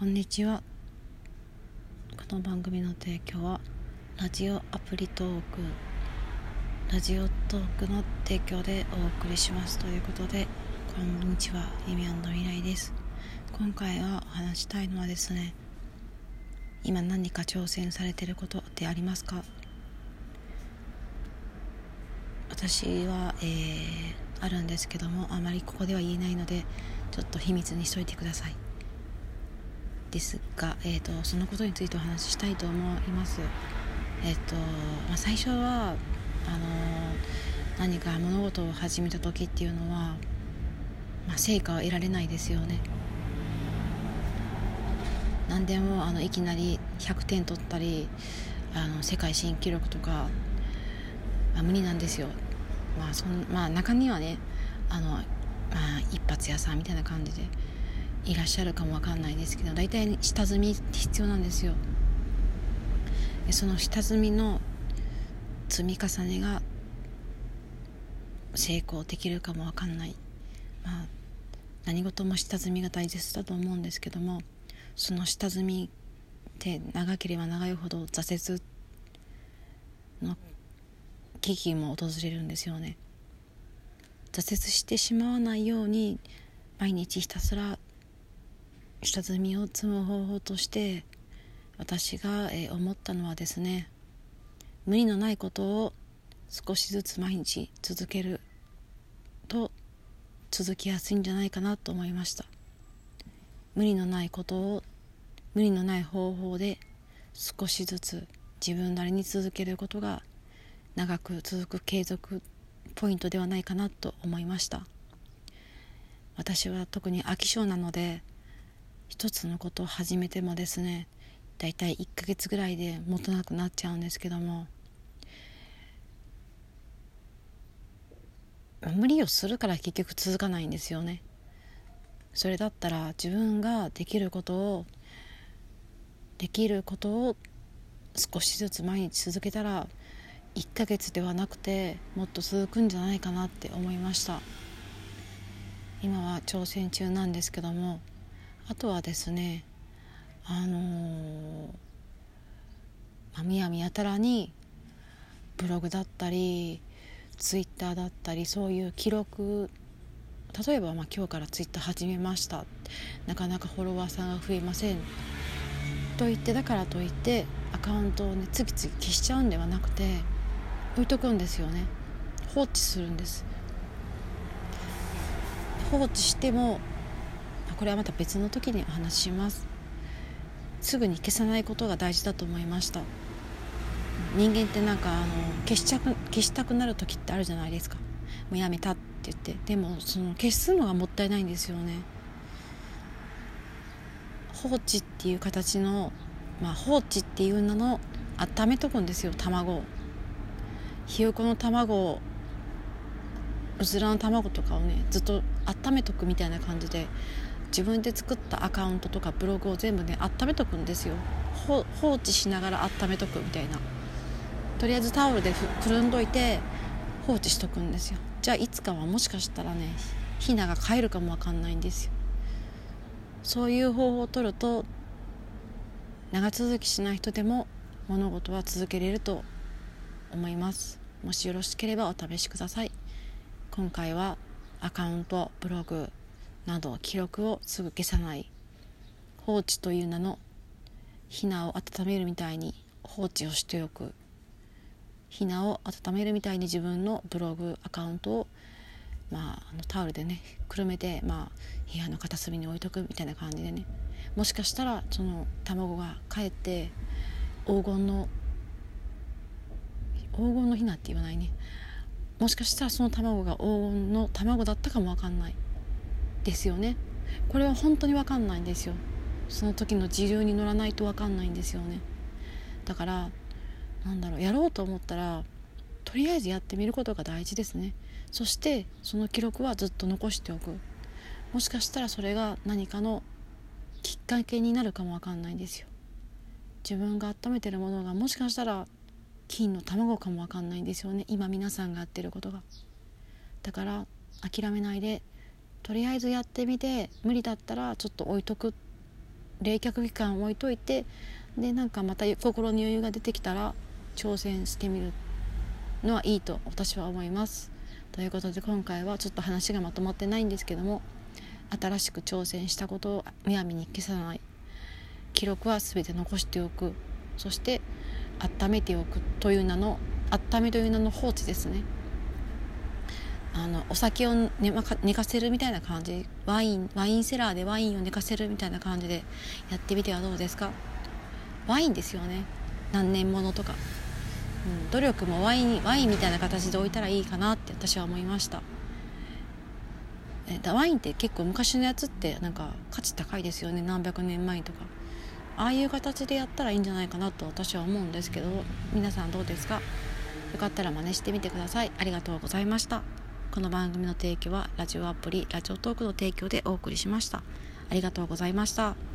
こんにちは。この番組の提供はラジオアプリトークラジオトークの提供でお送りします。ということでこんにちはゆみ未来です。今回はお話したいのはですね今何か挑戦されてることってありますか？私は、えー、あるんですけどもあまりここでは言えないのでちょっと秘密にしといてください。ですが、えーと、そのことについてお話ししたいと思います。えっ、ー、と、まあ、最初はあの何か物事を始めた時っていうのは、まあ、成果は得られないですよね。何でもあのいきなり100点取ったりあの世界新記録とか、まあ、無理なんですよ。まあそんまあ中にはねあの、まあ、一発屋さんみたいな感じで。いらっしゃるかもわかんないですけど大体下積みって必要なんですよ。でその下積みの積み重ねが成功できるかもわかんない。まあ何事も下積みが大切だと思うんですけどもその下積みって長ければ長いほど挫折の危機も訪れるんですよね。挫折してしまわないように毎日ひたすら下積みを積む方法として私が、え思ったのはですね無理のないことを少しずつ毎日続けると続きやすいんじゃないかなと思いました。無理のないことを無理のない方法で少しずつ自分なりに続けることが長く続く継続ポイントではないかなと思いました。私は特に飽き性なので一つのことを始めてもですねだいたい1ヶ月ぐらいで持たなくなっちゃうんですけども無理をするから結局続かないんですよね。それだったら自分ができることをできることを少しずつ毎日続けたら1ヶ月ではなくてもっと続くんじゃないかなって思いました。今は挑戦中なんですけどもあとはですねあのー、まみやみやたらにブログだったりツイッターだったりそういう記録例えばまあ今日からツイッター始めました。なかなかフォロワーさんが増えません。と言ってだからといってアカウントをね次々消しちゃうんではなくて置いとくんですよね。放置するんです。放置してもこれはまた別の時にお話しします。すぐに消さないことが大事だと思いました。人間ってなんかあの消しちゃく消したくなる時ってあるじゃないですか。もうやめたって言って。でもその消すのがもったいないんですよね。放置っていう形の、まあ、放置っていう名の温めとくんですよ。卵を。ひよこの卵をうずらの卵とかをねずっと温めとくみたいな感じで自分で作ったアカウントとかブログを全部ね温めとくんですよ。放置しながら温めとくみたいな。とりあえずタオルでくるんどいて放置しとくんですよ。じゃあいつかはもしかしたらねヒナが帰るかもわかんないんですよ。そういう方法を取ると長続きしない人でも物事は続けれると思います。もしよろしければお試しください。今回はアカウントブログなど記録をすぐ消さない放置という名のひなを温めるみたいに放置をしておく。ひなを温めるみたいに自分のブログアカウントを、まあ、あのタオルでねくるめて、まあ、部屋の片隅に置いとくみたいな感じでね。もしかしたらその卵がかえって黄金の黄金のひなって言わないねもしかしたらその卵が黄金の卵だったかも分かんない。ですよね。これは本当に分かんないんですよ。その時の時流に乗らないと分かんないんですよね。だからなんだろうやろうと思ったらとりあえずやってみることが大事ですね。そしてその記録はずっと残しておく。もしかしたらそれが何かのきっかけになるかもわかんないんですよ。自分が温めてるものがもしかしたら金の卵かもわかんないんですよね。今皆さんがやってることが。だから諦めないでとりあえずやってみて無理だったらちょっと置いとく。冷却期間置いといてでなんかまた心に余裕が出てきたら挑戦してみるのはいいと私は思います。ということで今回はちょっと話がまとまってないんですけども新しく挑戦したことをむやみに消さない。記録は全て残しておく。そして温めておくという名の温めという名の放置ですね。あのお酒を寝寝かせるみたいな感じ。ワインワインセラーでワインを寝かせるみたいな感じでやってみてはどうですか？ワインですよね。何年ものとか。うん、努力もワインワインみたいな形で置いたらいいかなって私は思いました。えだワインって結構昔のやつってなんか価値高いですよね。何百年前とか。ああいう形でやったらいいんじゃないかなと私は思うんですけど。皆さんどうですか？よかったら真似してみてください。ありがとうございました。この番組の提供はラジオアプリラジオトークの提供でお送りしました。ありがとうございました。